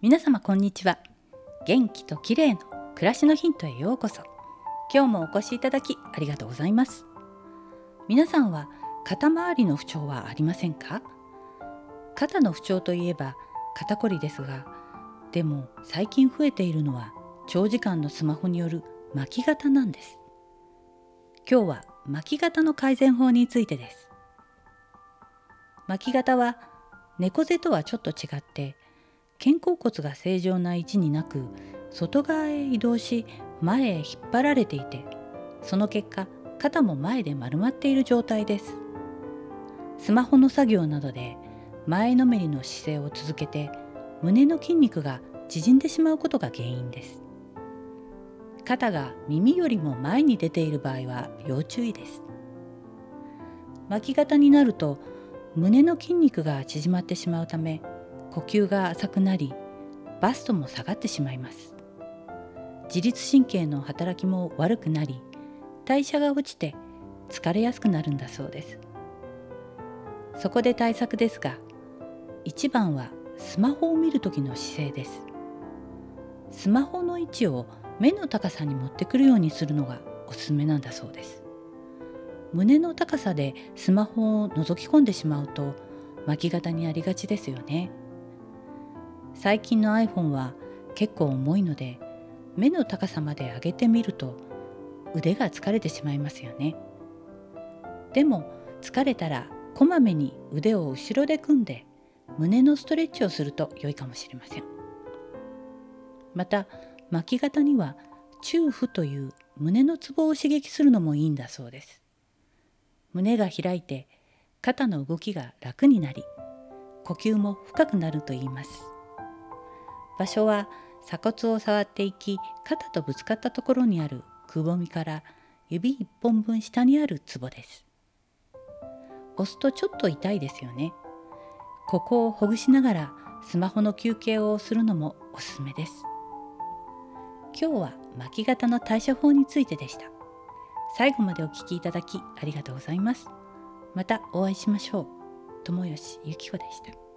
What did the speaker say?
皆様こんにちは。元気と綺麗の暮らしのヒントへようこそ。今日もお越しいただきありがとうございます。皆さんは肩周りの不調はありませんか？肩の不調といえば肩こりですがでも最近増えているのは長時間のスマホによる巻き肩なんです。今日は巻き肩の改善法についてです。巻き肩は猫背とはちょっと違って肩甲骨が正常な位置になく外側へ移動し前へ引っ張られていてその結果肩も前で丸まっている状態です。スマホの作業などで前のめりの姿勢を続けて胸の筋肉が縮んでしまうことが原因です。肩が耳よりも前に出ている場合は要注意です。巻き肩になると胸の筋肉が縮まってしまうため呼吸が浅くなりバストも下がってしまいます。自律神経の働きも悪くなり代謝が落ちて疲れやすくなるんだそうです。そこで対策ですが一番はスマホを見る時の姿勢です。スマホの位置を目の高さに持ってくるようにするのがおすすめなんだそうです。胸の高さでスマホを覗き込んでしまうと巻き型にありがちですよね。最近の iPhone は結構重いので目の高さまで上げてみると腕が疲れてしまいますよね。でも疲れたらこまめに腕を後ろで組んで胸のストレッチをすると良いかもしれません。また巻き肩には中腹という胸のツボを刺激するのもいいんだそうです。胸が開いて肩の動きが楽になり呼吸も深くなると言います。場所は鎖骨を触っていき肩とぶつかったところにあるくぼみから指1本分下にあるツボです。押すとちょっと痛いですよね。ここをほぐしながらスマホの休憩をするのもおすすめです。今日は巻き肩の対処法についてでした。最後までお聞きいただきありがとうございます。またお会いしましょう。友吉ゆき子でした。